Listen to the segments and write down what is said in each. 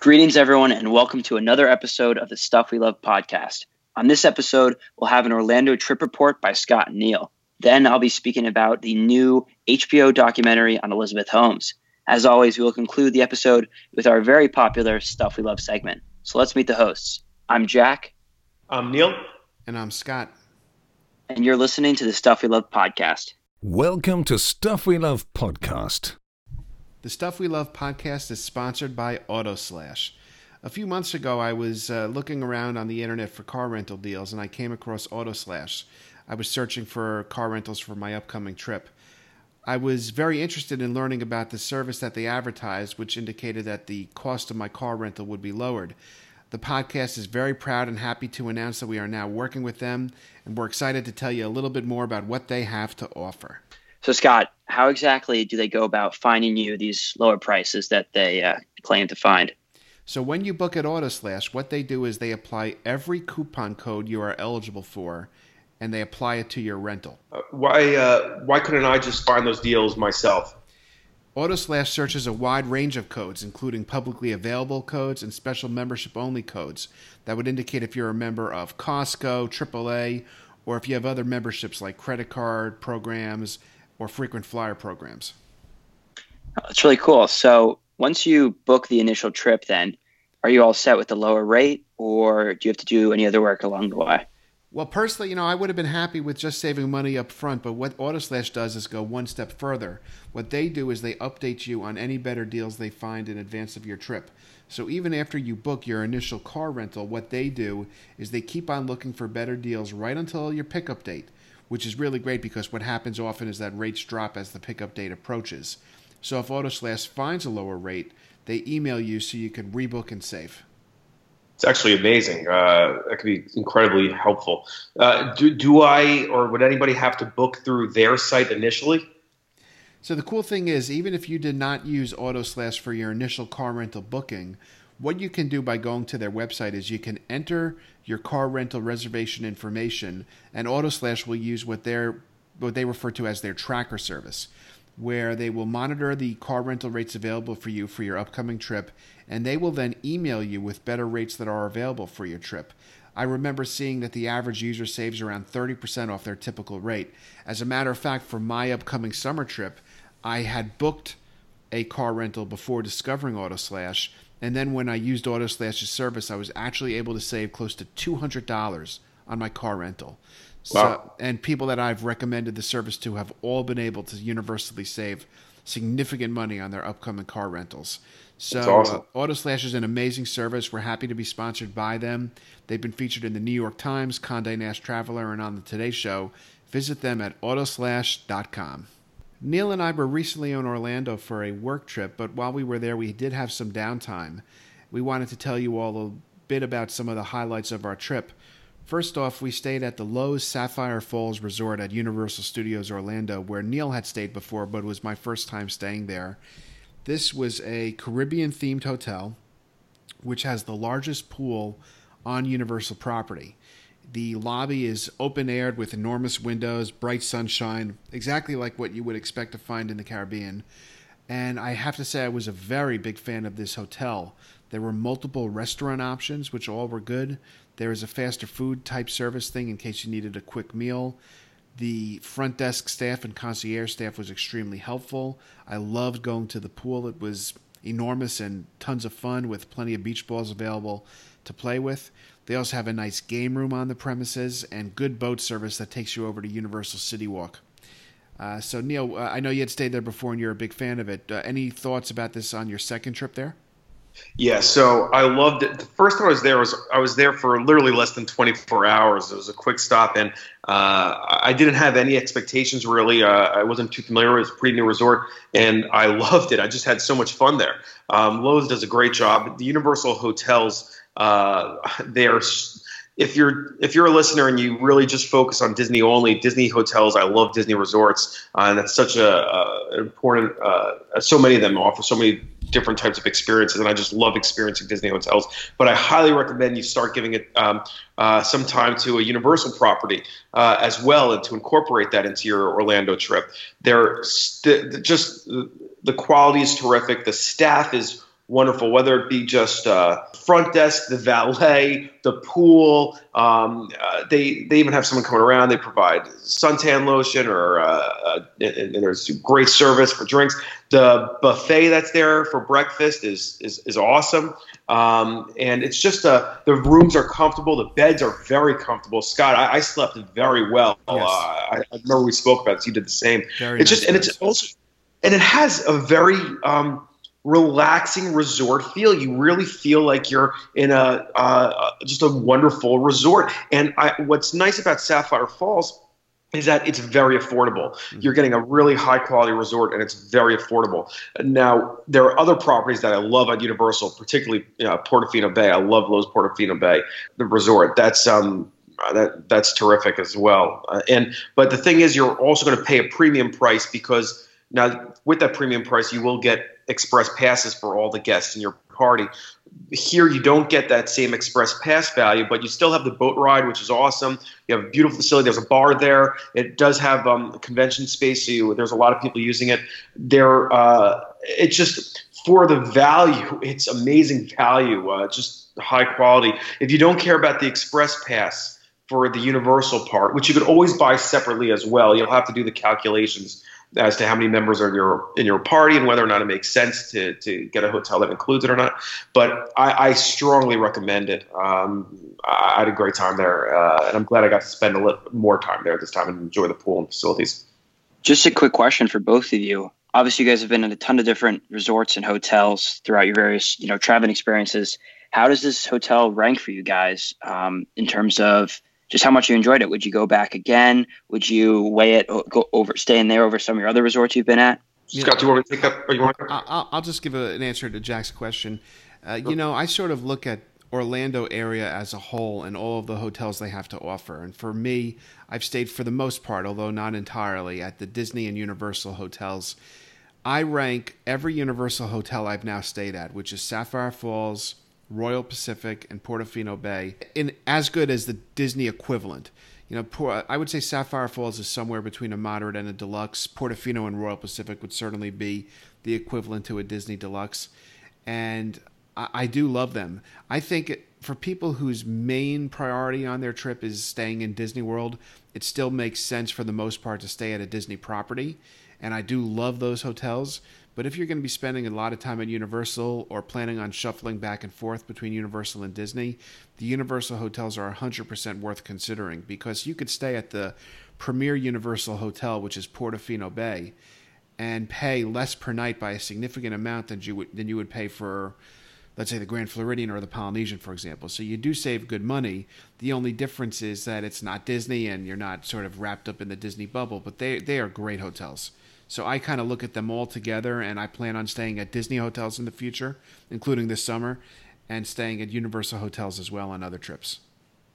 Greetings, everyone, and welcome to another episode of the Stuff We Love podcast. On this episode, we'll have an Orlando trip report by Scott and Neil. Then I'll be speaking about the new HBO documentary on Elizabeth Holmes. As always, we will conclude the episode with our very popular Stuff We Love segment. So let's meet the hosts. I'm Jack. I'm Neil. And I'm Scott. And you're listening to the Stuff We Love podcast. Welcome to Stuff We Love podcast. The Stuff We Love podcast is sponsored by AutoSlash. A few months ago, I was uh, looking around on the internet for car rental deals and I came across AutoSlash. I was searching for car rentals for my upcoming trip. I was very interested in learning about the service that they advertised, which indicated that the cost of my car rental would be lowered. The podcast is very proud and happy to announce that we are now working with them, and we're excited to tell you a little bit more about what they have to offer. So, Scott, how exactly do they go about finding you these lower prices that they uh, claim to find? So, when you book at AutoSlash, what they do is they apply every coupon code you are eligible for, and they apply it to your rental. Uh, why? Uh, why couldn't I just find those deals myself? AutoSlash searches a wide range of codes, including publicly available codes and special membership only codes that would indicate if you're a member of Costco, AAA, or if you have other memberships like credit card programs or frequent flyer programs. Oh, that's really cool. So once you book the initial trip, then are you all set with the lower rate, or do you have to do any other work along the way? Well, personally, you know, I would have been happy with just saving money up front, but what AutoSlash does is go one step further. What they do is they update you on any better deals they find in advance of your trip. So even after you book your initial car rental, what they do is they keep on looking for better deals right until your pickup date which is really great because what happens often is that rates drop as the pickup date approaches. So if AutoSlash finds a lower rate, they email you so you can rebook and save. It's actually amazing. Uh, that could be incredibly helpful. Uh, do, do I or would anybody have to book through their site initially? So the cool thing is, even if you did not use AutoSlash for your initial car rental booking, what you can do by going to their website is you can enter your car rental reservation information, and AutoSlash will use what they what they refer to as their tracker service, where they will monitor the car rental rates available for you for your upcoming trip, and they will then email you with better rates that are available for your trip. I remember seeing that the average user saves around 30% off their typical rate. As a matter of fact, for my upcoming summer trip, I had booked a car rental before discovering AutoSlash and then when I used AutoSlash's service, I was actually able to save close to two hundred dollars on my car rental. So, wow. and people that I've recommended the service to have all been able to universally save significant money on their upcoming car rentals. So, awesome. uh, AutoSlash is an amazing service. We're happy to be sponsored by them. They've been featured in the New York Times, Condé Nast Traveler, and on the Today Show. Visit them at autoslash.com. Neil and I were recently in Orlando for a work trip, but while we were there, we did have some downtime. We wanted to tell you all a bit about some of the highlights of our trip. First off, we stayed at the Loews Sapphire Falls Resort at Universal Studios Orlando, where Neil had stayed before, but was my first time staying there. This was a Caribbean themed hotel, which has the largest pool on Universal property. The lobby is open aired with enormous windows, bright sunshine, exactly like what you would expect to find in the Caribbean. And I have to say, I was a very big fan of this hotel. There were multiple restaurant options, which all were good. There was a faster food type service thing in case you needed a quick meal. The front desk staff and concierge staff was extremely helpful. I loved going to the pool. It was enormous and tons of fun with plenty of beach balls available to play with. They also have a nice game room on the premises and good boat service that takes you over to Universal City Walk. Uh, so, Neil, uh, I know you had stayed there before and you're a big fan of it. Uh, any thoughts about this on your second trip there? Yeah, so I loved it. The first time I was there was I was there for literally less than 24 hours. It was a quick stop, and uh, I didn't have any expectations really. Uh, I wasn't too familiar. It was a pretty new resort, and I loved it. I just had so much fun there. Um, Loews does a great job. The Universal hotels uh, they're if you're if you're a listener and you really just focus on Disney only, Disney hotels, I love Disney resorts, uh, and that's such a, a important. Uh, so many of them offer so many different types of experiences, and I just love experiencing Disney hotels. But I highly recommend you start giving it um, uh, some time to a Universal property uh, as well, and to incorporate that into your Orlando trip. They're st- just the quality is terrific. The staff is wonderful, whether it be just uh, front desk, the valet, the pool. Um, uh, they they even have someone coming around. They provide suntan lotion, or uh, uh and, and, there's great service for drinks. The buffet that's there for breakfast is is, is awesome. Um, and it's just uh, the rooms are comfortable. The beds are very comfortable. Scott, I, I slept very well. Yes. Uh, I, I, remember we spoke about this. You did the same. Very it's nice just and it's also and it has a very um, relaxing resort feel. You really feel like you're in a uh, just a wonderful resort. And I, what's nice about Sapphire Falls is that it's very affordable. Mm-hmm. You're getting a really high quality resort and it's very affordable. Now, there are other properties that I love at Universal, particularly you know, Portofino Bay. I love Loews Portofino Bay, the resort. That's um that that's terrific as well. Uh, and but the thing is, you're also going to pay a premium price because now with that premium price, you will get express passes for all the guests in your party. Here, you don't get that same express pass value, but you still have the boat ride, which is awesome. You have a beautiful facility. There's a bar there. It does have um, convention space, so you, there's a lot of people using it. There, uh, it's just for the value. It's amazing value. Uh, just high quality. If you don't care about the express pass for the universal part, which you could always buy separately as well, you'll have to do the calculations as to how many members are in your in your party and whether or not it makes sense to to get a hotel that includes it or not. But I, I strongly recommend it. Um, I had a great time there, uh, and I'm glad I got to spend a little more time there this time and enjoy the pool and facilities. Just a quick question for both of you. Obviously, you guys have been in a ton of different resorts and hotels throughout your various, you know, traveling experiences. How does this hotel rank for you guys um, in terms of just how much you enjoyed it. Would you go back again? Would you weigh it go over stay in there over some of your other resorts you've been at? Scott, do you want me to take up? Or you want? I'll, I'll just give a, an answer to Jack's question. Uh, you know, I sort of look at Orlando area as a whole and all of the hotels they have to offer. And for me, I've stayed for the most part, although not entirely, at the Disney and Universal hotels. I rank every Universal hotel I've now stayed at, which is Sapphire Falls, Royal Pacific, and Portofino Bay in as good as the Disney equivalent. You know, I would say Sapphire Falls is somewhere between a moderate and a deluxe. Portofino and Royal Pacific would certainly be the equivalent to a Disney deluxe, and I, I do love them. I think for people whose main priority on their trip is staying in Disney World, it still makes sense for the most part to stay at a Disney property, and I do love those hotels. But if you're going to be spending a lot of time at Universal or planning on shuffling back and forth between Universal and Disney, the Universal hotels are 100% worth considering because you could stay at the premier Universal hotel, which is Portofino Bay, and pay less per night by a significant amount than you would, than you would pay for let's say the Grand Floridian or the Polynesian, for example. So you do save good money. The only difference is that it's not Disney and you're not sort of wrapped up in the Disney bubble, but they, they are great hotels. So I kind of look at them all together, and I plan on staying at Disney hotels in the future, including this summer, and staying at Universal hotels as well on other trips.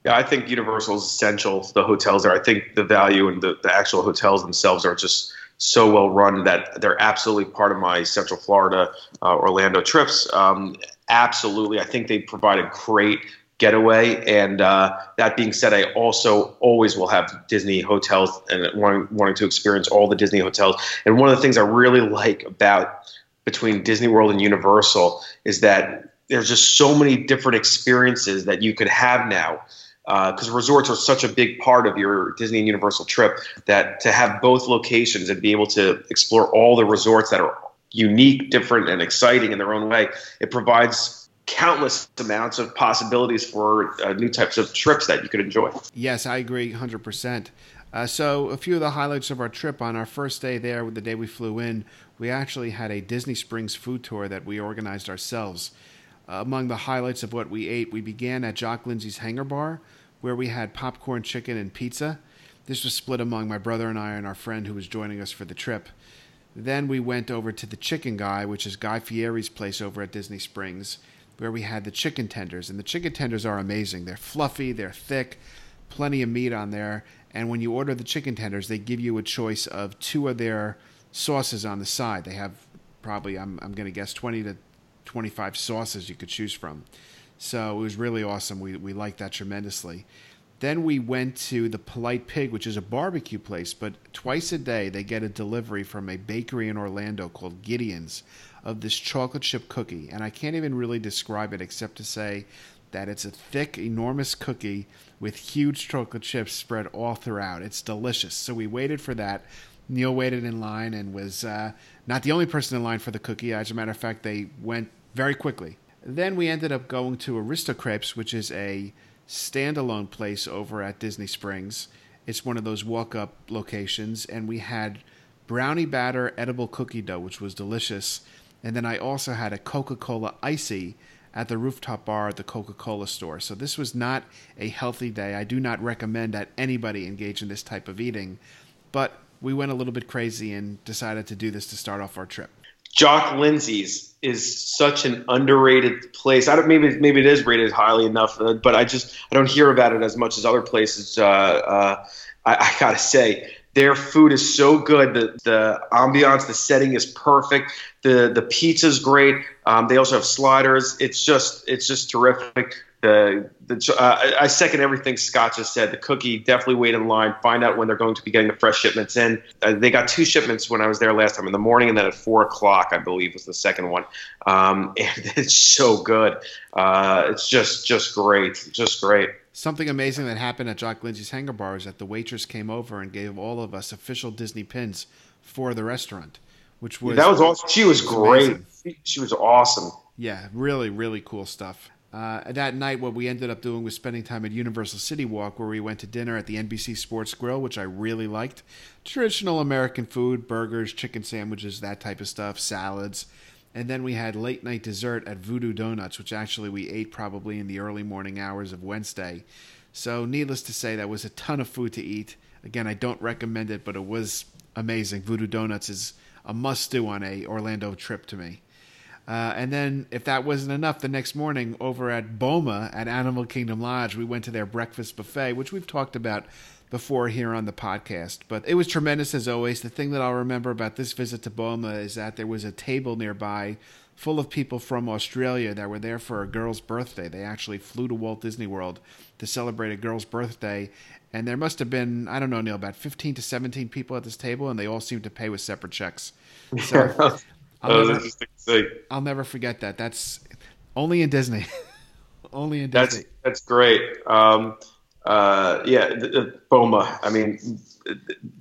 Yeah, I think Universal is essential. The hotels there, I think the value and the, the actual hotels themselves are just so well run that they're absolutely part of my Central Florida, uh, Orlando trips. Um, absolutely, I think they provide a great getaway. And uh, that being said, I also always will have Disney hotels and wanting, wanting to experience all the Disney hotels. And one of the things I really like about between Disney World and Universal is that there's just so many different experiences that you could have now. Because uh, resorts are such a big part of your Disney and Universal trip that to have both locations and be able to explore all the resorts that are unique, different, and exciting in their own way, it provides countless amounts of possibilities for uh, new types of trips that you could enjoy. Yes, I agree 100%. Uh, so, a few of the highlights of our trip on our first day there, the day we flew in, we actually had a Disney Springs food tour that we organized ourselves. Uh, among the highlights of what we ate, we began at Jock Lindsey's Hangar Bar, where we had popcorn, chicken, and pizza. This was split among my brother and I and our friend who was joining us for the trip. Then we went over to the Chicken Guy, which is Guy Fieri's place over at Disney Springs where we had the chicken tenders. And the chicken tenders are amazing. They're fluffy, they're thick, plenty of meat on there. And when you order the chicken tenders, they give you a choice of two of their sauces on the side. They have probably, I'm, I'm going to guess, 20 to 25 sauces you could choose from. So it was really awesome. We, we liked that tremendously. Then we went to the Polite Pig, which is a barbecue place, but twice a day they get a delivery from a bakery in Orlando called Gideon's of this chocolate chip cookie, and I can't even really describe it except to say that it's a thick, enormous cookie with huge chocolate chips spread all throughout. It's delicious. So we waited for that. Neil waited in line and was uh, not the only person in line for the cookie. As a matter of fact, they went very quickly. Then we ended up going to Aristocrepes, which is a standalone place over at Disney Springs. It's one of those walk up locations, and we had brownie batter edible cookie dough, which was delicious. And then I also had a Coca Cola icy at the rooftop bar at the Coca Cola store. So this was not a healthy day. I do not recommend that anybody engage in this type of eating, but we went a little bit crazy and decided to do this to start off our trip. Jock Lindsey's is such an underrated place. I don't maybe maybe it is rated highly enough, uh, but I just I don't hear about it as much as other places. Uh, uh, I, I, gotta say, their food is so good. The the ambiance, the setting is perfect. The the pizza's great. Um, they also have sliders. It's just it's just terrific. The, the uh, I second everything Scott just said. The cookie definitely wait in line, find out when they're going to be getting the fresh shipments in. Uh, they got two shipments when I was there last time in the morning, and then at four o'clock, I believe, was the second one. Um, and it's so good. Uh, it's just just great, just great. Something amazing that happened at Jock Lindsey's Hangar Bar is that the waitress came over and gave all of us official Disney pins for the restaurant, which was that was awesome. She was great. She was awesome. Yeah, really, really cool stuff. Uh, that night, what we ended up doing was spending time at Universal City Walk, where we went to dinner at the NBC Sports Grill, which I really liked. Traditional American food, burgers, chicken sandwiches, that type of stuff, salads. And then we had late night dessert at Voodoo Donuts, which actually we ate probably in the early morning hours of Wednesday. So, needless to say, that was a ton of food to eat. Again, I don't recommend it, but it was amazing. Voodoo Donuts is a must do on a Orlando trip to me. Uh, and then, if that wasn't enough, the next morning over at Boma at Animal Kingdom Lodge, we went to their breakfast buffet, which we've talked about before here on the podcast. But it was tremendous as always. The thing that I'll remember about this visit to Boma is that there was a table nearby full of people from Australia that were there for a girl's birthday. They actually flew to Walt Disney World to celebrate a girl's birthday. And there must have been, I don't know, Neil, about 15 to 17 people at this table, and they all seemed to pay with separate checks. So I'll, never, I'll never forget that. That's only in Disney. only in Disney. That's that's great. Um, uh, yeah, the, the Boma. I mean,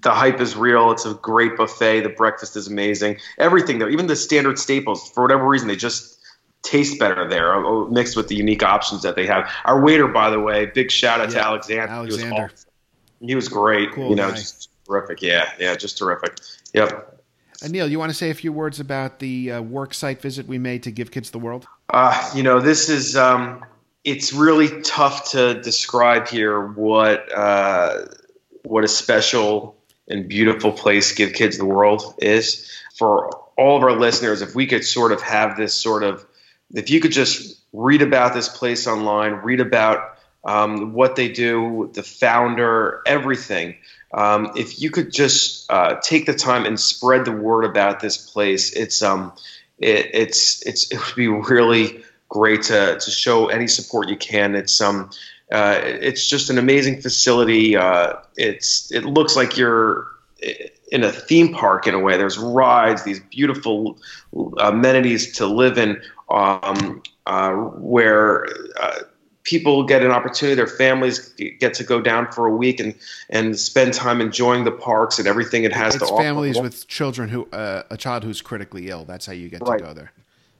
the hype is real. It's a great buffet. The breakfast is amazing. Everything there, even the standard staples, for whatever reason, they just taste better there, uh, uh, mixed with the unique options that they have. Our waiter, by the way, big shout out yeah, to Alexander. Alexander. He was, awesome. he was great. Cool you know, guy. just terrific. Yeah, yeah, just terrific. Yep. Neil, you want to say a few words about the uh, work site visit we made to Give Kids the World? Uh, you know, this is um, it's really tough to describe here what uh, what a special and beautiful place Give Kids the World is for all of our listeners. If we could sort of have this sort of, if you could just read about this place online, read about um, what they do, the founder, everything. Um, if you could just uh, take the time and spread the word about this place, it's um, it, it's it's it would be really great to to show any support you can. It's um, uh, it's just an amazing facility. Uh, it's it looks like you're in a theme park in a way. There's rides, these beautiful amenities to live in, um, uh, where uh, people get an opportunity, their families get to go down for a week and, and spend time enjoying the parks and everything it has it's to offer. families with children who, uh, a child who's critically ill. That's how you get right. to go there.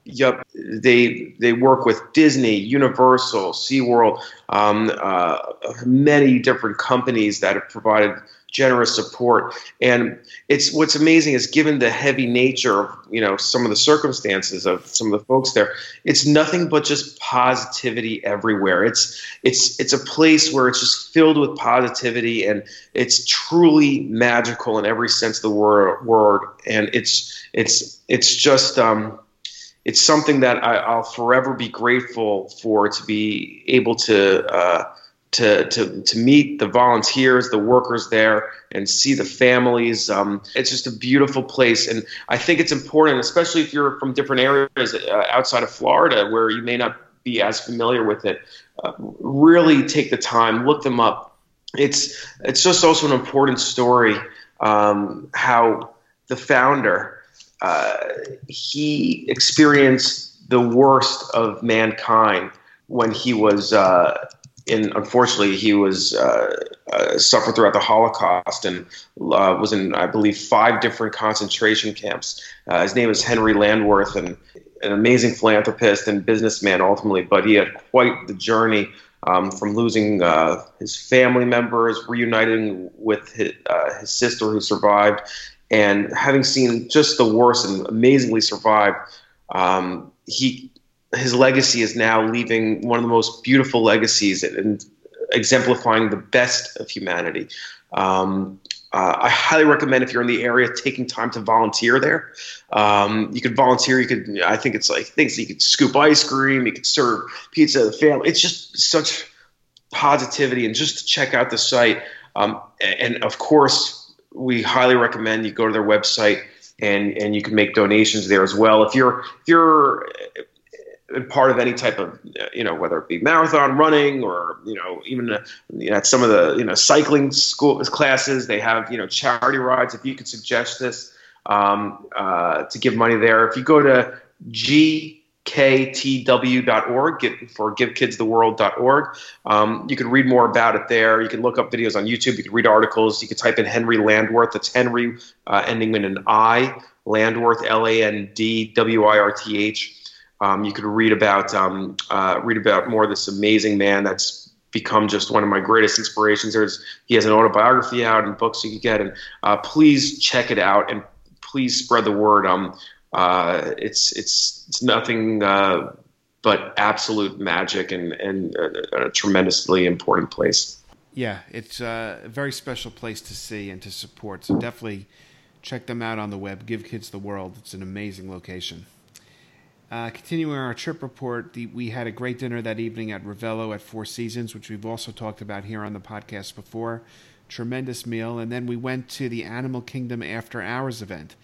Yep, they they work with Disney, Universal, SeaWorld, um, uh, many different companies that have provided generous support. And it's what's amazing is given the heavy nature of you know some of the circumstances of some of the folks there, it's nothing but just positivity everywhere. It's it's it's a place where it's just filled with positivity and it's truly magical in every sense of the word. word. And it's it's it's just um, it's something that I, will forever be grateful for to be able to. Uh, to, to, to meet the volunteers, the workers there, and see the families. Um, it's just a beautiful place. And I think it's important, especially if you're from different areas uh, outside of Florida where you may not be as familiar with it. Uh, really take the time, look them up. It's, it's just also an important story um, how the founder uh, he experienced the worst of mankind when he was uh, in. Unfortunately, he was uh, uh, suffered throughout the Holocaust and uh, was in, I believe, five different concentration camps. Uh, his name is Henri Landwirth, and an amazing philanthropist and businessman ultimately. But he had quite the journey. Um, from losing uh, his family members, reuniting with his, uh, his sister who survived, and having seen just the worst and amazingly survived, um, he his legacy is now leaving one of the most beautiful legacies and exemplifying the best of humanity. Um, uh, I highly recommend if you're in the area taking time to volunteer there. Um, you could volunteer. You could. I think it's like things. You could scoop ice cream. You could serve pizza to the family. It's just such positivity and just to check out the site. Um, and, and of course, we highly recommend you go to their website and and you can make donations there as well. If you're if you're part of any type of you know whether it be marathon running or you know even uh, at some of the you know cycling school classes they have you know charity rides. If you could suggest this um, uh, to give money there, if you go to G ktw.org get, for givekidstheworld.org um, you can read more about it there. You can look up videos on youtube. You can read articles. You can type in henri landwirth. That's henri uh, ending in an i landwirth l-a-n-d-w-i-r-t-h um, you could read about um, uh, read about more of this amazing man that's become just one of my greatest inspirations. There's he has an autobiography out and books you can get. And uh, please check it out and please spread the word. Um, uh, it's it's it's nothing uh, but absolute magic and and a, a, tremendously important place. Yeah, it's uh, a very special place to see and to support. So definitely check them out on the web. Give Kids the World. It's an amazing location. Uh, continuing our trip report, the, we had a great dinner that evening at Ravello at Four Seasons, which we've also talked about here on the podcast before. Tremendous meal, and then we went to the Animal Kingdom After Hours event,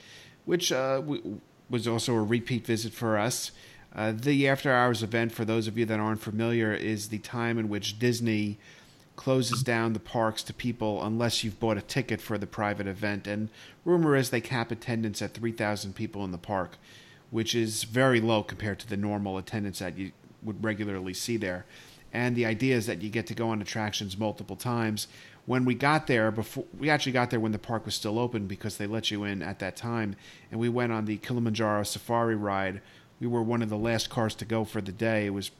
which uh, we, was also a repeat visit for us. Uh, the after hours event, for those of you that aren't familiar, is the time in which Disney closes down the parks to people unless you've bought a ticket for the private event. And rumor is they cap attendance at 3,000 people in the park, which is very low compared to the normal attendance that you would regularly see there. And the idea is that you get to go on attractions multiple times when we got there before we actually got there when the park was still open because they let you in at that time. And we went on the Kilimanjaro safari ride. We were one of the last cars to go for the day. It was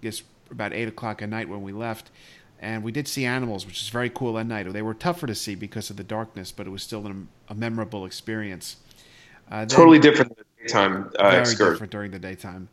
I guess about eight o'clock at night when we left. And we did see animals which is very cool at night. They were tougher to see because of the darkness but it was still an, a memorable experience. Uh, totally different daytime uh, very different during the daytime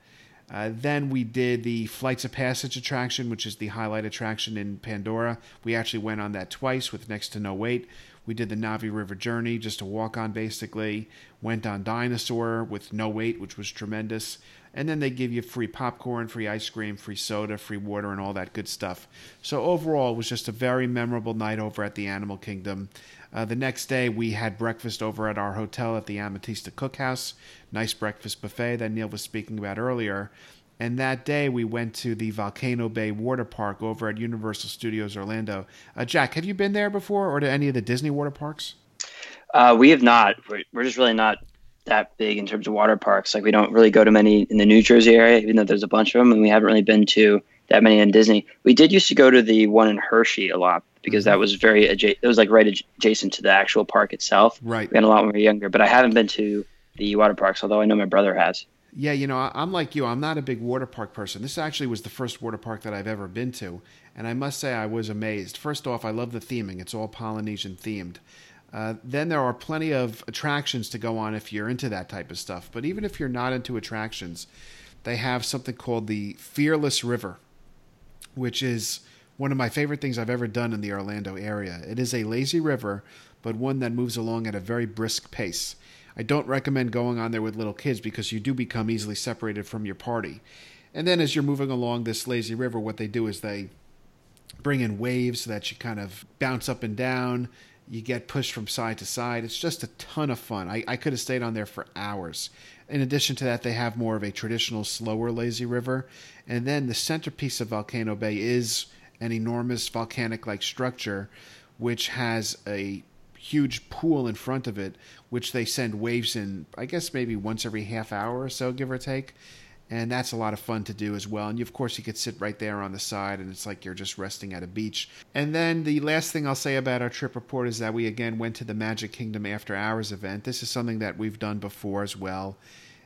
uh, then we did the Flights of Passage attraction, which is the highlight attraction in Pandora. We actually went on that twice with next to no wait. We did the Na'vi River Journey, just a walk on basically. Went on Dinosaur with no wait, which was tremendous. And then they give you free popcorn, free ice cream, free soda, free water, and all that good stuff. So overall, it was just a very memorable night over at the Animal Kingdom. Uh, the next day, we had breakfast over at our hotel at the Amatista Cookhouse. Nice breakfast buffet that Neil was speaking about earlier. And that day, we went to the Volcano Bay Water Park over at Universal Studios Orlando. Uh, Jack, have you been there before or to any of the Disney water parks? Uh, we have not. We're, we're just really not that big in terms of water parks. Like we don't really go to many in the New Jersey area, even though there's a bunch of them, and we haven't really been to that many in Disney. We did used to go to the one in Hershey a lot because that mm-hmm. was very adjacent. It was like right adjacent to the actual park itself. Right. We had a lot when we were younger, but I haven't been to the water parks, although I know my brother has. Yeah, you know, I'm like you. I'm not a big water park person. This actually was the first water park that I've ever been to, and I must say I was amazed. First off, I love the theming. It's all Polynesian themed. Uh, then there are plenty of attractions to go on if you're into that type of stuff. But even if you're not into attractions, they have something called the Fearless River, which is one of my favorite things I've ever done in the Orlando area. It is a lazy river, but one that moves along at a very brisk pace. I don't recommend going on there with little kids because you do become easily separated from your party. And then as you're moving along this lazy river, what they do is they bring in waves so that you kind of bounce up and down. You get pushed from side to side. It's just a ton of fun. I, I could have stayed on there for hours. In addition to that, they have more of a traditional, slower lazy river. And then the centerpiece of Volcano Bay is an enormous volcanic like structure which has a huge pool in front of it, which they send waves in, I guess maybe once every half hour or so, give or take. And that's a lot of fun to do as well. And you, of course, you could sit right there on the side, and it's like you're just resting at a beach. And then the last thing I'll say about our trip report is that we again went to the Magic Kingdom After Hours event. This is something that we've done before as well.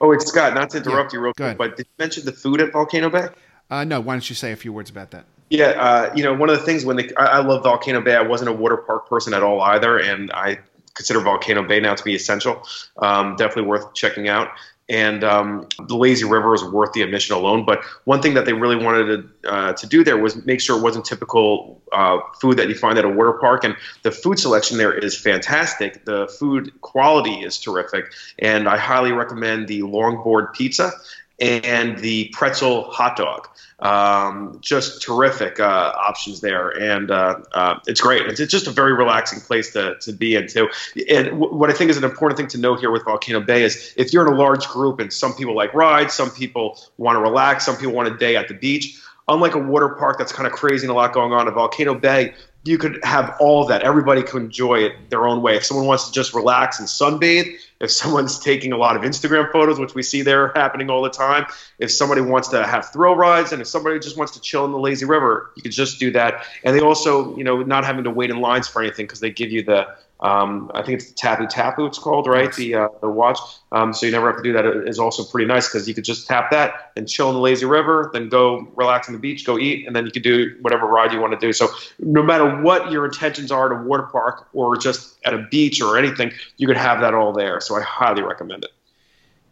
Oh, it's Scott. Not to interrupt Yeah, you real quick, but did you mention the food at Volcano Bay? Uh, no, why don't you say a few words about that? Yeah, uh, you know, one of the things when they, I, I love Volcano Bay. I wasn't a water park person at all either, and I consider Volcano Bay now to be essential. Um, definitely worth checking out. And um, the lazy river is worth the admission alone. But one thing that they really wanted to uh, to do there was make sure it wasn't typical uh, food that you find at a water park. And the food selection there is fantastic. The food quality is terrific, and I highly recommend the longboard pizza and the pretzel hot dog. Um, just terrific uh, options there, and uh, uh, it's great. It's, it's just a very relaxing place to, to be in too. And w- what I think is an important thing to know here with Volcano Bay is if you're in a large group and some people like rides, some people want to relax, some people want a day at the beach. Unlike a water park that's kind of crazy and a lot going on, at Volcano Bay, you could have all of that. Everybody can enjoy it their own way. If someone wants to just relax and sunbathe, if someone's taking a lot of Instagram photos, which we see there happening all the time, if somebody wants to have thrill rides, and if somebody just wants to chill in the lazy river, you can just do that. And they also, you know, not having to wait in lines for anything because they give you the, um, I think it's the Tapu Tapu, it's called, right? Yes. The uh, the watch. Um, so you never have to do that. It is also pretty nice because you could just tap that and chill in the lazy river, then go relax on the beach, go eat, and then you can do whatever ride you want to do. So no matter what your intentions are at a water park or just at a beach or anything, you could have that all there. So I highly recommend it.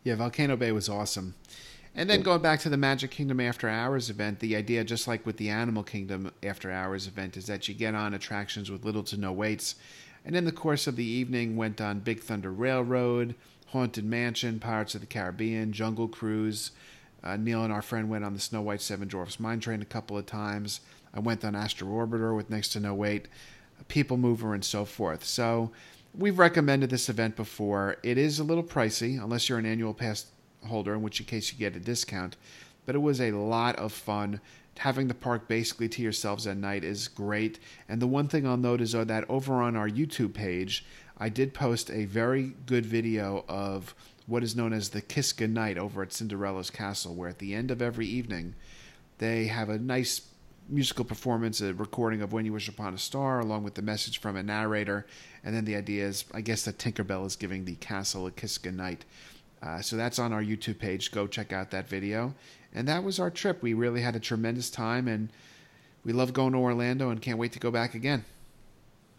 Yeah, Volcano Bay was awesome. And then going back to the Magic Kingdom After Hours event, the idea, just like with the Animal Kingdom After Hours event, is that you get on attractions with little to no waits. And in the course of the evening, went on Big Thunder Railroad, Haunted Mansion, Pirates of the Caribbean, Jungle Cruise. Uh, Neil and our friend went on the Snow White Seven Dwarfs Mine Train a couple of times. I went on Astro Orbiter with next to no Wait, People Mover, and so forth. So we've recommended this event before. It is a little pricey, unless you're an annual pass holder, in which case you get a discount. But it was a lot of fun. Having the park basically to yourselves at night is great. And the one thing I'll note is that over on our YouTube page, I did post a very good video of what is known as the Kiss Goodnight over at Cinderella's Castle, where at the end of every evening, they have a nice musical performance, a recording of When You Wish Upon a Star, along with the message from a narrator. And then the idea is, I guess, that Tinkerbell is giving the castle a Kiss Goodnight. Uh, so that's on our YouTube page. Go check out that video. And that was our trip. We really had a tremendous time, and we love going to Orlando and can't wait to go back again.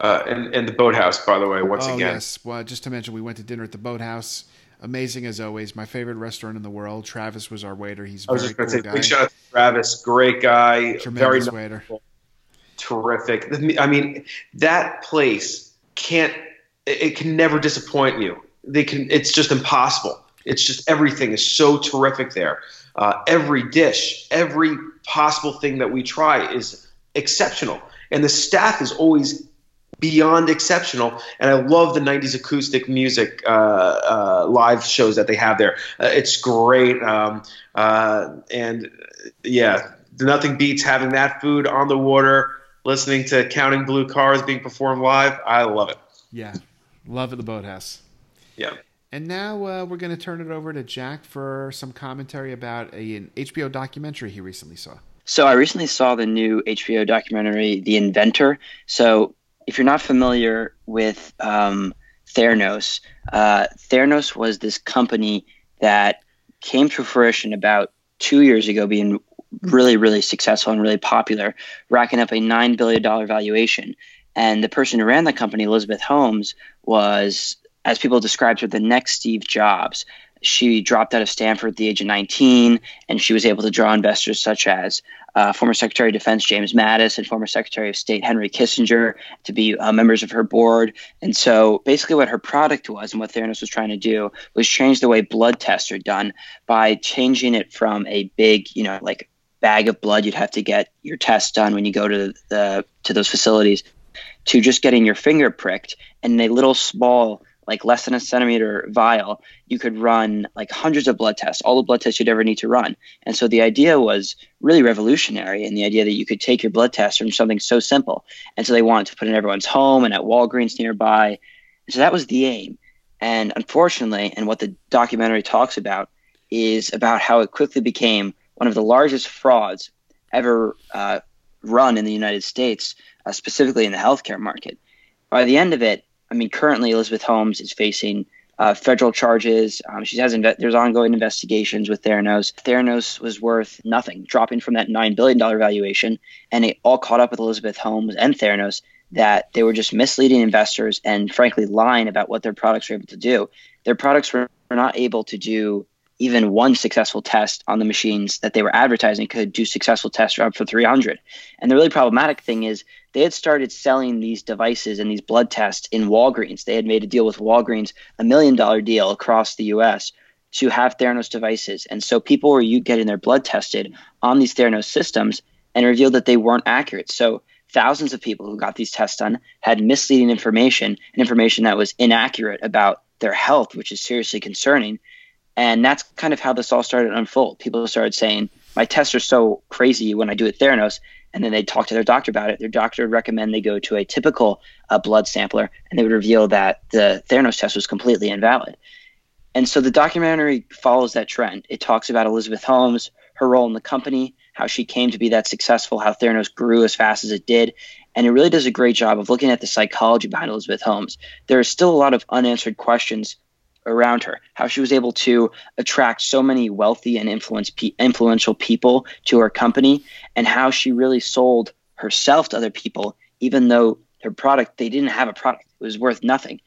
Uh, and, and the boathouse, by the way, once oh, again. yes. Well, just to mention, we went to dinner at the Boathouse. Amazing as always. My favorite restaurant in the world. Travis was our waiter. He's I was very just going cool say, guy. big shout out to Travis, great guy, very Tremendous waiter. terrific. I mean, that place can't it it can never disappoint you. They can. It's just impossible. It's just everything is so terrific there. Uh, every dish, every possible thing that we try is exceptional, and the staff is always beyond exceptional. And I love the '90s acoustic music uh, uh, live shows that they have there. Uh, it's great, um, uh, and yeah, nothing beats having that food on the water, listening to Counting Blue Cars being performed live. I love it. Yeah. Love at the Boathouse. Yeah. And now uh, we're going to turn it over to Jack for some commentary about a, an HBO documentary he recently saw. So I recently saw the new HBO documentary, The Inventor. So if you're not familiar with um, Theranos, uh, Theranos was this company that came to fruition about two years ago, being really, really successful and really popular, racking up a $9 billion valuation. And the person who ran the company, Elizabeth Holmes, was, as people described her, the next Steve Jobs. She dropped out of Stanford at the age of 19, and she was able to draw investors such as uh, former Secretary of Defense James Mattis and former Secretary of State Henry Kissinger to be uh, members of her board. And so basically, what her product was and what Theranos was trying to do was change the way blood tests are done by changing it from a big, you know, like bag of blood you'd have to get your test done when you go to the to those facilities to just getting your finger pricked and a little small like less than a centimeter vial you could run like hundreds of blood tests all the blood tests you'd ever need to run and so the idea was really revolutionary and the idea that you could take your blood test from something so simple and so they wanted to put it in everyone's home and at walgreens nearby And So that was the aim. And unfortunately, and what the documentary talks about is about how it quickly became one of the largest frauds ever uh, run in the United States, uh, specifically in the healthcare market. By the end of it, I mean, currently Elizabeth Holmes is facing uh, federal charges. Um, she has inve- there's ongoing investigations with Theranos. Theranos was worth nothing, dropping from that nine billion dollar valuation, and it all caught up with Elizabeth Holmes and Theranos that they were just misleading investors and frankly lying about what their products were able to do. Their products were not able to do even one successful test on the machines that they were advertising could do successful tests up for 300. And the really problematic thing is they had started selling these devices and these blood tests in Walgreens. They had made a deal with Walgreens, a million dollar deal across the US to have Theranos devices. And so people were getting their blood tested on these Theranos systems and revealed that they weren't accurate. So thousands of people who got these tests done had misleading information and information that was inaccurate about their health, which is seriously concerning. And that's kind of how this all started to unfold. People started saying, My tests are so crazy when I do it Theranos. And then they'd talk to their doctor about it. Their doctor would recommend they go to a typical uh, blood sampler, and they would reveal that the Theranos test was completely invalid. And so the documentary follows that trend. It talks about Elizabeth Holmes, her role in the company, how she came to be that successful, how Theranos grew as fast as it did. And it really does a great job of looking at the psychology behind Elizabeth Holmes. There are still a lot of unanswered questions around her, how she was able to attract so many wealthy and influential people to her company, and how she really sold herself to other people, even though her product, they didn't have a product, it was worth nothing.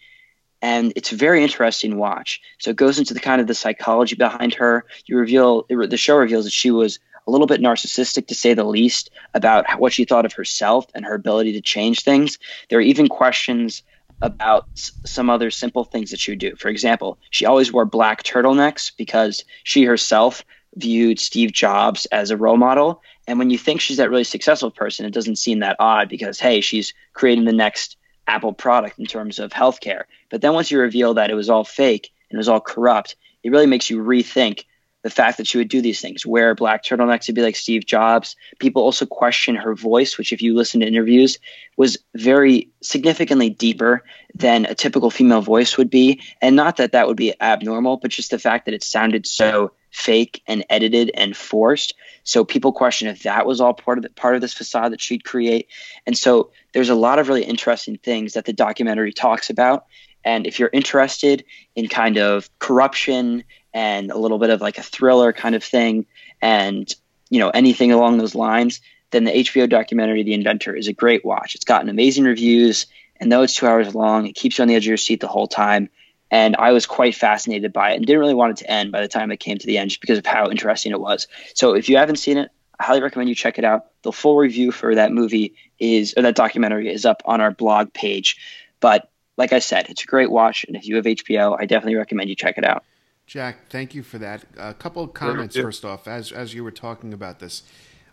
And it's a very interesting watch. So it goes into the kind of the psychology behind her. You reveal the show reveals that she was a little bit narcissistic to say the least about what she thought of herself and her ability to change things. There are even questions about some other simple things that she would do. For example, she always wore black turtlenecks because she herself viewed Steve Jobs as a role model. And when you think she's that really successful person, it doesn't seem that odd because, hey, she's creating the next Apple product in terms of healthcare. But then once you reveal that it was all fake and it was all corrupt, it really makes you rethink the fact that she would do these things, wear black turtlenecks to be like Steve Jobs. People also question her voice, which, if you listen to interviews, was very significantly deeper than a typical female voice would be. And not that that would be abnormal, but just the fact that it sounded so fake and edited and forced. So people question if that was all part of the, part of this facade that she'd create. And so there's a lot of really interesting things that the documentary talks about. And if you're interested in kind of corruption and a little bit of like a thriller kind of thing and you know anything along those lines then the hbo documentary the inventor is a great watch. It's gotten amazing reviews and though it's two hours long it keeps you on the edge of your seat the whole time. And i was quite fascinated by it and didn't really want it to end by the time it came to the end just because of how interesting it was. So if you haven't seen it i highly recommend you check it out. The full review for that movie is or that documentary is up on our blog page. But like i said it's a great watch and if you have hbo i definitely recommend you check it out Jack, thank you for that. A couple of comments yeah. first off, as as you were talking about this,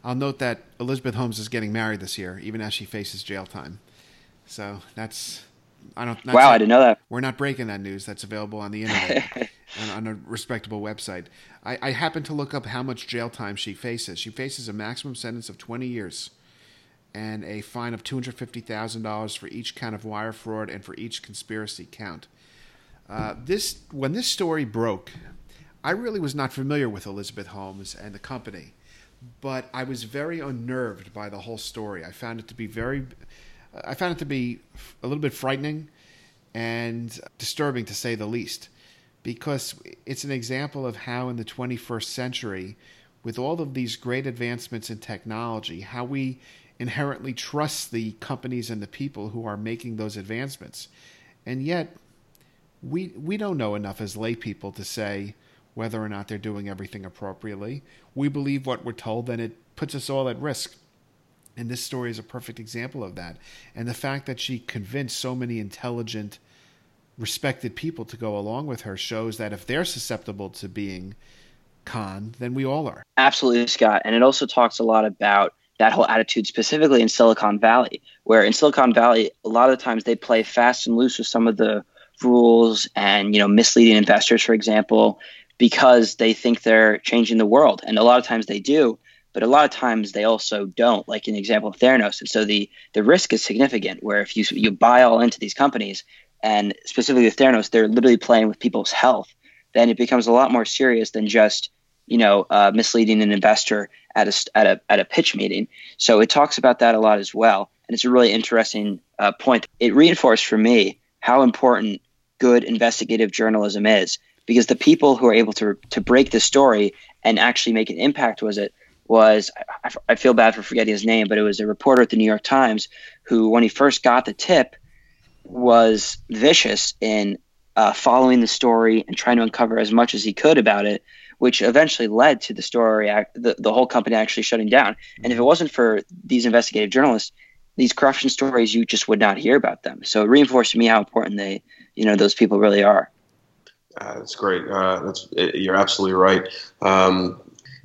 I'll note that Elizabeth Holmes is getting married this year, even as she faces jail time. So that's I don't. Wow, I didn't know that. We're not breaking that news. That's available on the internet and on a respectable website. I, I happened to look up how much jail time she faces. She faces a maximum sentence of 20 years and a fine of $250,000 for each count of wire fraud and for each conspiracy count. Uh, this when this story broke, I really was not familiar with Elizabeth Holmes and the company, but I was very unnerved by the whole story. I found it to be very, I found it to be a little bit frightening and disturbing to say the least, because it's an example of how in the 21st century, with all of these great advancements in technology, how we inherently trust the companies and the people who are making those advancements. And yet, we we don't know enough as lay people to say whether or not they're doing everything appropriately. We believe what we're told, then it puts us all at risk. And this story is a perfect example of that. And the fact that she convinced so many intelligent, respected people to go along with her shows that if they're susceptible to being con, then we all are. Absolutely, Scott. And it also talks a lot about that whole attitude specifically in Silicon Valley, where in Silicon Valley, a lot of times they play fast and loose with some of the rules and you know misleading investors, for example, because they think they're changing the world, and a lot of times they do, but a lot of times they also don't. Like in the example of Theranos, and so the the risk is significant. Where if you you buy all into these companies and specifically with Theranos, they're literally playing with people's health, then it becomes a lot more serious than just you know uh, misleading an investor at a at a at a pitch meeting. So it talks about that a lot as well, and it's a really interesting uh, point. It reinforced for me how important good investigative journalism is because the people who are able to to break the story and actually make an impact was it was I, I, feel bad for forgetting his name, but it was a reporter at the New York Times who, when he first got the tip, was vicious in uh, following the story and trying to uncover as much as he could about it, which eventually led to the story, the, the whole company actually shutting down. And if it wasn't for these investigative journalists, these corruption stories, you just would not hear about them. So it reinforced to me how important they, you know, those people really are. Uh, that's great. Uh, that's you're absolutely right. Um,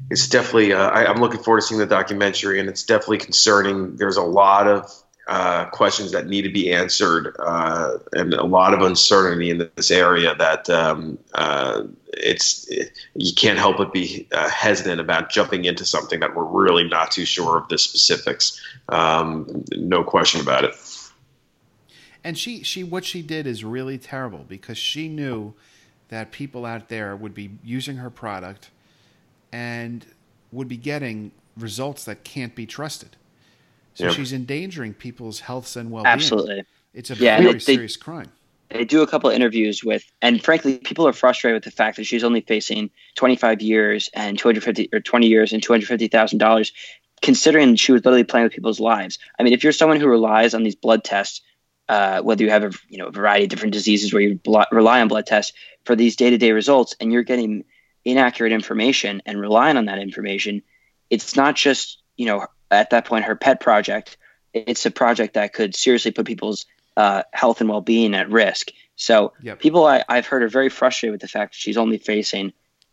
it's definitely. Uh, I, am looking forward to seeing the documentary, and it's definitely concerning. There's a lot of uh, questions that need to be answered, uh, and a lot of uncertainty in this area. That um, uh, it's it, you can't help but be hesitant about jumping into something that we're really not too sure of the specifics. Um, no question about it. And she, she, what she did is really terrible because she knew that people out there would be using her product and would be getting results that can't be trusted. So yep. she's endangering people's healths and well-being. Absolutely, it's a yeah, very they, serious crime. They do a couple of interviews with, and frankly, people are frustrated with the fact that she's only facing 25 years and 250 or 20 years and 250 thousand dollars, considering she was literally playing with people's lives. I mean, if you're someone who relies on these blood tests uh, whether you have a you know a variety of different diseases where you bl- rely on blood tests for these day to day results, and you're getting inaccurate information and relying on that information, it's not just you know at that point her pet project. It's a project that could seriously put people's uh, health and well being at risk. So yep. people I, I've heard are very frustrated with the fact that she's only facing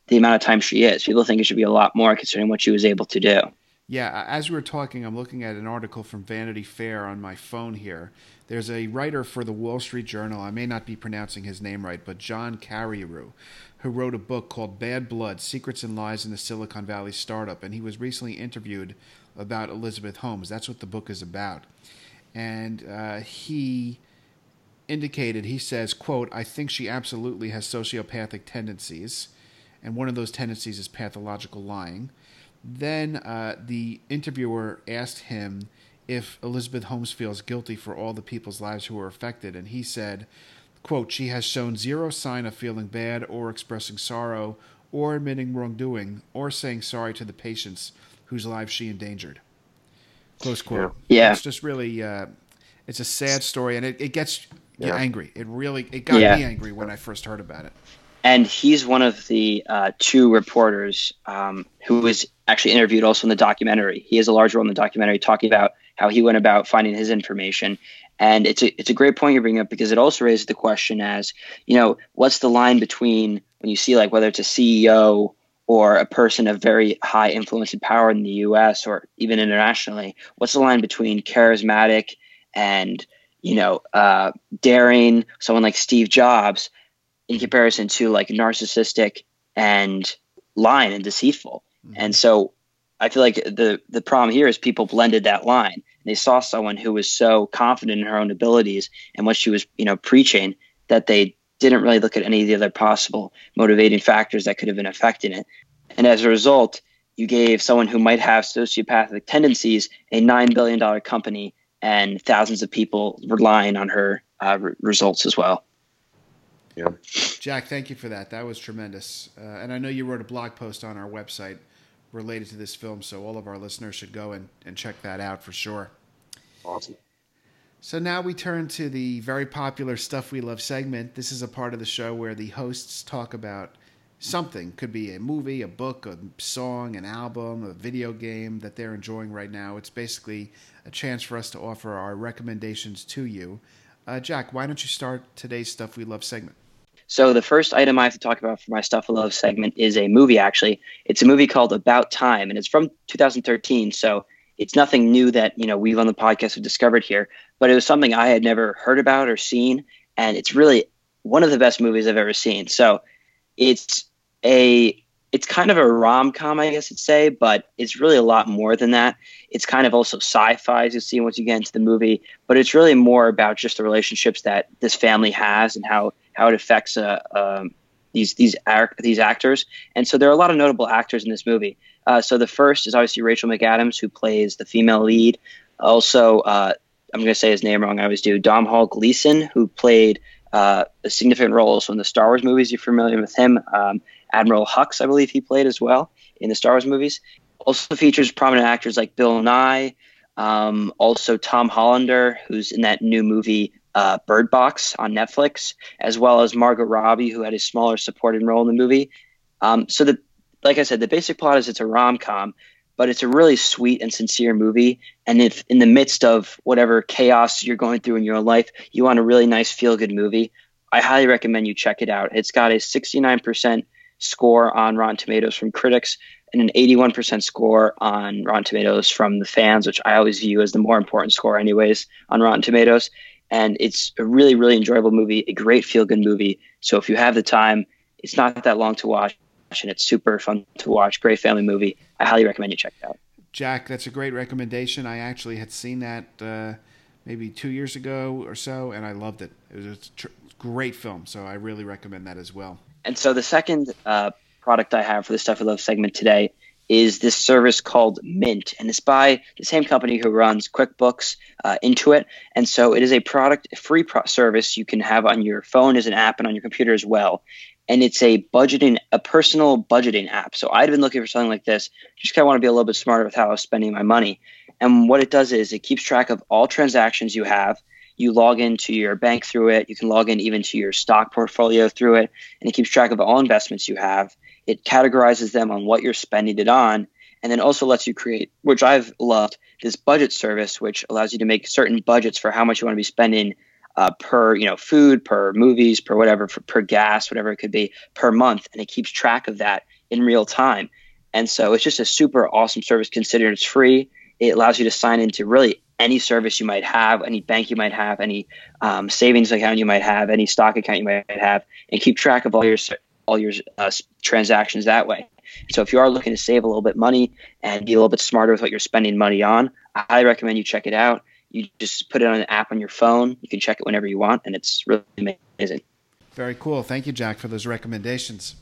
the amount of time she is. People think it should be a lot more considering what she was able to do. Yeah, as we were talking, I'm looking at an article from Vanity Fair on my phone here. There's a writer for the Wall Street Journal, I may not be pronouncing his name right, but John Carreyrou, who wrote a book called Bad Blood Secrets and Lies in the Silicon Valley Startup. And he was recently interviewed about Elizabeth Holmes. That's what the book is about. And uh, he indicated, he says, quote, I think she absolutely has sociopathic tendencies. And one of those tendencies is pathological lying. Then uh, the interviewer asked him if Elizabeth Holmes feels guilty for all the people's lives who were affected, and he said, quote, she has shown zero sign of feeling bad or expressing sorrow or admitting wrongdoing or saying sorry to the patients whose lives she endangered. Close quote. Yeah. It's just really, uh, it's a sad story, and it, it gets you yeah. angry. It really, it got yeah. me angry when I first heard about it and he's one of the uh, two reporters um, who was actually interviewed also in the documentary. He has a large role in the documentary, talking about how he went about finding his information. And it's a it's a great point you bring up because it also raises the question as you know what's the line between when you see like whether it's a CEO or a person of very high influence and power in the U.S. or even internationally, what's the line between charismatic and you know uh, daring, someone like Steve Jobs, in comparison to like narcissistic and lying and deceitful. Mm-hmm. And so I feel like the the problem here is people blended that line. They saw someone who was so confident in her own abilities and what she was, you know, preaching that they didn't really look at any of the other possible motivating factors that could have been affecting it. And as a result, you gave someone who might have sociopathic tendencies a $9 billion company and thousands of people relying on her uh, re- results as well. Yeah. Jack, thank you for that. That was tremendous. Uh, and I know you wrote a blog post on our website related to this film, so all of our listeners should go and, and check that out for sure. Awesome. So now we turn to the very popular Stuff We Love segment. This is a part of the show where the hosts talk about something. Could be a movie, a book, a song, an album, a video game that they're enjoying right now. It's basically a chance for us to offer our recommendations to you. Uh, Jack, why don't you start today's Stuff We Love segment? So the first item I have to talk about for my stuff I love segment is a movie. Actually, it's a movie called About Time, and it's from 2013. So it's nothing new that you know we've on the podcast have discovered here, but it was something I had never heard about or seen, and it's really one of the best movies I've ever seen. So it's a it's kind of a rom com, I guess you'd say, but it's really a lot more than that. It's kind of also sci fi, as you see once you get into the movie, but it's really more about just the relationships that this family has and how, how it affects uh, um, these these these actors. And so there are a lot of notable actors in this movie. Uh, so the first is obviously Rachel McAdams, who plays the female lead. Also, uh, I'm going to say his name wrong. I always do. Dom Domhnall Gleeson, who played uh, a significant role also in the Star Wars movies. You're familiar with him. Um, Admiral Hux, I believe he played as well in the Star Wars movies. Also features prominent actors like Bill Nighy, um, also Tom Hollander, who's in that new movie uh, Bird Box on Netflix, as well as Margot Robbie, who had a smaller supporting role in the movie. Um, so the like I said, the basic plot is it's a rom com, but it's a really sweet and sincere movie. And if in the midst of whatever chaos you're going through in your life, you want a really nice feel good movie, I highly recommend you check it out. It's got a 69% score on Rotten Tomatoes from critics and an 81% score on Rotten Tomatoes from the fans, which I always view as the more important score, anyways, on Rotten Tomatoes. And it's a really, really enjoyable movie, a great feel good movie. So if you have the time, it's not that long to watch and it's super fun to watch. Great family movie. I highly recommend you check it out. Jack, that's a great recommendation. I actually had seen that uh, maybe two years ago or so, and I loved it. It was a tr- great film, so I really recommend that as well. And so the second uh, product I have for the Stuff We Love segment today is this service called Mint, and it's by the same company who runs QuickBooks, uh, Intuit. And so it is a product, a free pro- service you can have on your phone as an app and on your computer as well and it's a budgeting, a personal budgeting app. So I'd been looking for something like this. Just kind of want to be a little bit smarter with how I was spending my money. And what it does is it keeps track of all transactions you have. You log into your bank through it. You can log in even to your stock portfolio through it, and it keeps track of all investments you have. It categorizes them on what you're spending it on, and then also lets you create, which I've loved, this budget service, which allows you to make certain budgets for how much you want to be spending uh, per you know food, per movies, per whatever, for, per gas, whatever it could be, per month, and it keeps track of that in real time. And so it's just a super awesome service considering it's free. It allows you to sign into really any service you might have, any bank you might have, any um, savings account you might have, any stock account you might have, and keep track of all your all your uh, transactions that way. So if you are looking to save a little bit money and be a little bit smarter with what you're spending money on, I highly recommend you check it out. You just put it on an app on your phone. You can check it whenever you want, and it's really amazing. Very cool. Thank you, Jack, for those recommendations.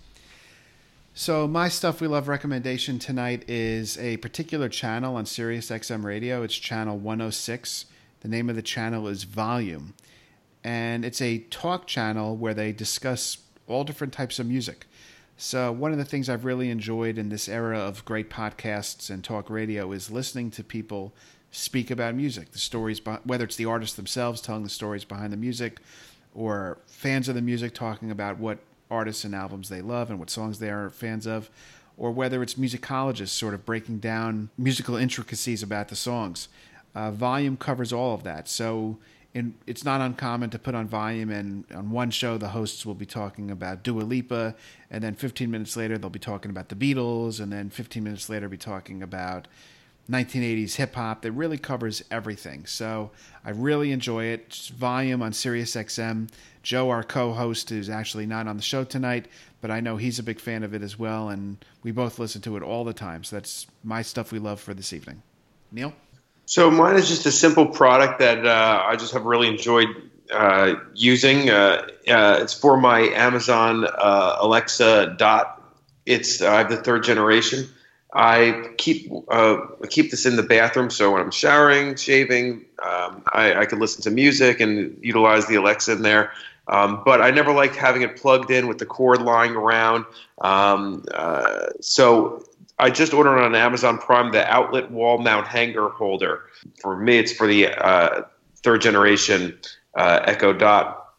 So, my stuff we love recommendation tonight is a particular channel on Sirius XM radio. It's channel 106. The name of the channel is Volume. And it's a talk channel where they discuss all different types of music. So, one of the things I've really enjoyed in this era of great podcasts and talk radio is listening to people speak about music, the stories, whether it's the artists themselves telling the stories behind the music, or fans of the music talking about what artists and albums they love and what songs they are fans of, or whether it's musicologists sort of breaking down musical intricacies about the songs. Uh, volume covers all of that, so in, it's not uncommon to put on volume, and on one show the hosts will be talking about Dua Lipa, and then 15 minutes later they'll be talking about the Beatles, and then 15 minutes later be talking about 1980s hip hop that really covers everything. So I really enjoy it. It's volume on Sirius XM. Joe, our co-host, is actually not on the show tonight, but I know he's a big fan of it as well, and we both listen to it all the time. So that's my stuff we love for this evening. Neil. So mine is just a simple product that uh, I just have really enjoyed uh, using. Uh, uh it's for my Amazon uh, Alexa Dot. It's I have the third generation. I keep uh, keep this in the bathroom, so when I'm showering, shaving, um, I, I can listen to music and utilize the Alexa in there. Um, but I never liked having it plugged in with the cord lying around. Um, uh, so I just ordered on Amazon Prime the outlet wall mount hanger holder. For me, it's for the uh, third generation uh, Echo Dot,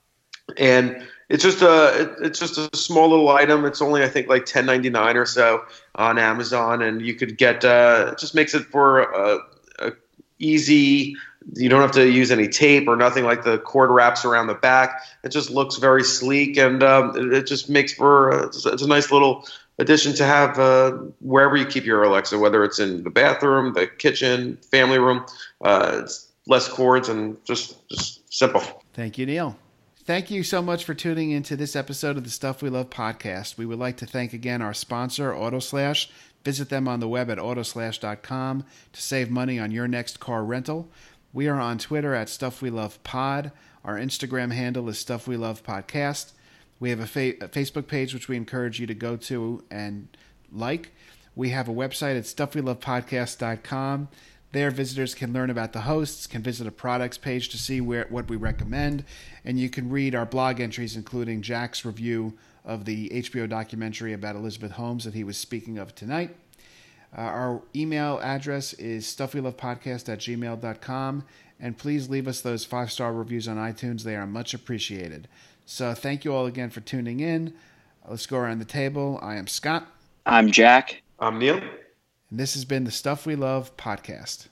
and it's just a it's just a small little item. It's only I think like ten ninety nine or so on Amazon, and you could get uh, it just makes it for a, a, easy. You don't have to use any tape or nothing like the cord wraps around the back. It just looks very sleek, and um, it, it, just makes for a, it's a nice little addition to have uh, wherever you keep your Alexa, whether it's in the bathroom, the kitchen, family room. Uh, it's less cords and just just simple. Thank you, Neil. Thank you so much for tuning into this episode of the Stuff We Love podcast. We would like to thank again our sponsor, AutoSlash. Visit them on the web at autoslash.com to save money on your next car rental. We are on Twitter at Stuff We Love Pod. Our Instagram handle is Stuff We Love Podcast. We have a, fa- a Facebook page which we encourage you to go to and like. We have a website at stuffwelovepodcast.com. There, visitors can learn about the hosts, can visit a products page to see where what we recommend, and you can read our blog entries, including Jack's review of the HBO documentary about Elizabeth Holmes that he was speaking of tonight. Uh, our email address is stuffwelovepodcast at gmail.com, and please leave us those five star reviews on iTunes. They are much appreciated. So, thank you all again for tuning in. Let's go around the table. I am Scott. I'm Jack. I'm Neil. And this has been the Stuff We Love podcast.